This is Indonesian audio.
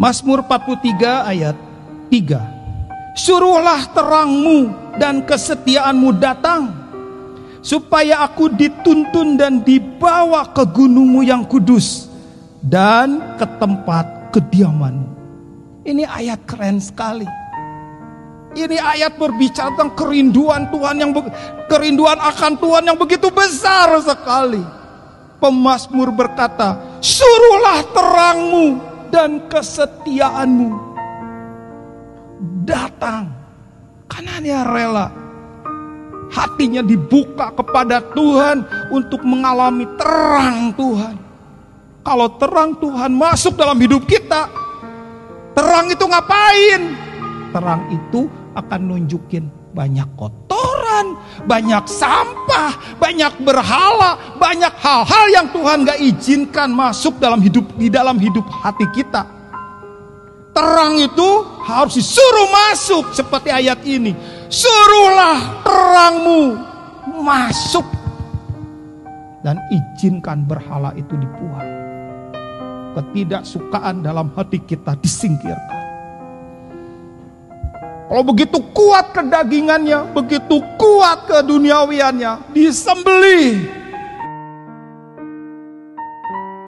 Mazmur 43 ayat 3. Suruhlah terangmu dan kesetiaanmu datang supaya aku dituntun dan dibawa ke gunungmu yang kudus dan ke tempat kediamanmu. Ini ayat keren sekali. Ini ayat berbicara tentang kerinduan Tuhan yang kerinduan akan Tuhan yang begitu besar sekali. Pemasmur berkata, "Suruhlah terangmu dan kesetiaanmu datang." Karena dia rela hatinya dibuka kepada Tuhan untuk mengalami terang Tuhan. Kalau terang Tuhan masuk dalam hidup kita, terang itu ngapain? Terang itu akan nunjukin banyak kotoran, banyak sampah, banyak berhala, banyak hal-hal yang Tuhan gak izinkan masuk dalam hidup di dalam hidup hati kita. Terang itu harus disuruh masuk seperti ayat ini. Suruhlah terangmu masuk dan izinkan berhala itu dibuang. Ketidaksukaan dalam hati kita disingkirkan. Kalau begitu kuat kedagingannya, begitu kuat keduniawiannya, disembelih